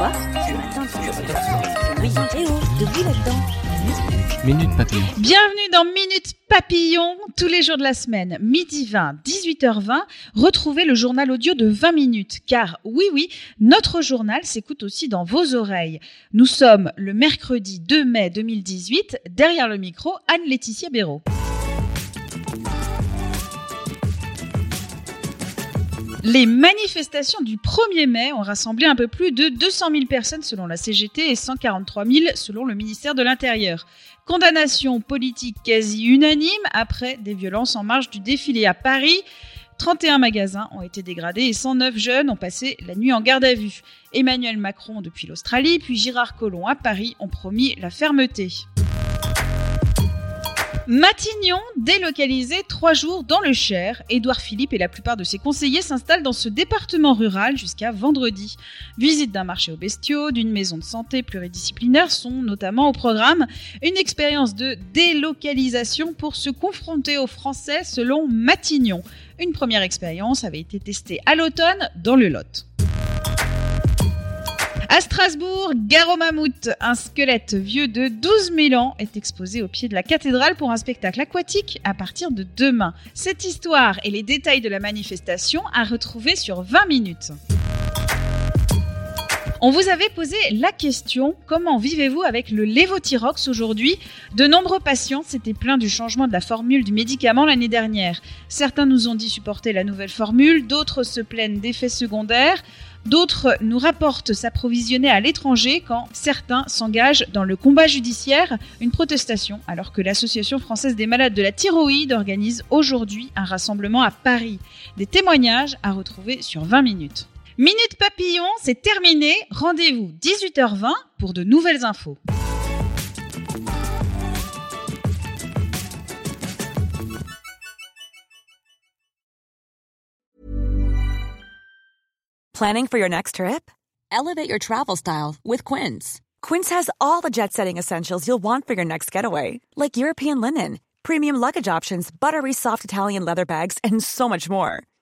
Quoi Ce matin, Oui, oh, de bruit là-dedans. Minute Papillon. Bienvenue dans Minute Papillon, tous les jours de la semaine, midi 20, 18h20. Retrouvez le journal audio de 20 minutes, car oui, oui, notre journal s'écoute aussi dans vos oreilles. Nous sommes le mercredi 2 mai 2018, derrière le micro, Anne-Laetitia Béraud. Les manifestations du 1er mai ont rassemblé un peu plus de 200 000 personnes selon la CGT et 143 000 selon le ministère de l'Intérieur. Condamnation politique quasi unanime après des violences en marge du défilé à Paris. 31 magasins ont été dégradés et 109 jeunes ont passé la nuit en garde à vue. Emmanuel Macron depuis l'Australie, puis Girard Collomb à Paris ont promis la fermeté. Matignon, délocalisé trois jours dans le Cher. Édouard Philippe et la plupart de ses conseillers s'installent dans ce département rural jusqu'à vendredi. Visite d'un marché aux bestiaux, d'une maison de santé pluridisciplinaire sont notamment au programme. Une expérience de délocalisation pour se confronter aux Français selon Matignon. Une première expérience avait été testée à l'automne dans le Lot. À Strasbourg, Garo Mammouth, un squelette vieux de 12 000 ans, est exposé au pied de la cathédrale pour un spectacle aquatique à partir de demain. Cette histoire et les détails de la manifestation à retrouver sur 20 minutes. On vous avait posé la question comment vivez-vous avec le lévothyrox aujourd'hui? De nombreux patients s'étaient plaints du changement de la formule du médicament l'année dernière. Certains nous ont dit supporter la nouvelle formule, d'autres se plaignent d'effets secondaires. D'autres nous rapportent s'approvisionner à l'étranger quand certains s'engagent dans le combat judiciaire, une protestation, alors que l'Association française des malades de la thyroïde organise aujourd'hui un rassemblement à Paris. Des témoignages à retrouver sur 20 minutes. Minute Papillon, c'est terminé. Rendez-vous 18h20 pour de nouvelles infos. Planning for your next trip? Elevate your travel style with Quince. Quince has all the jet setting essentials you'll want for your next getaway, like European linen, premium luggage options, buttery soft Italian leather bags, and so much more.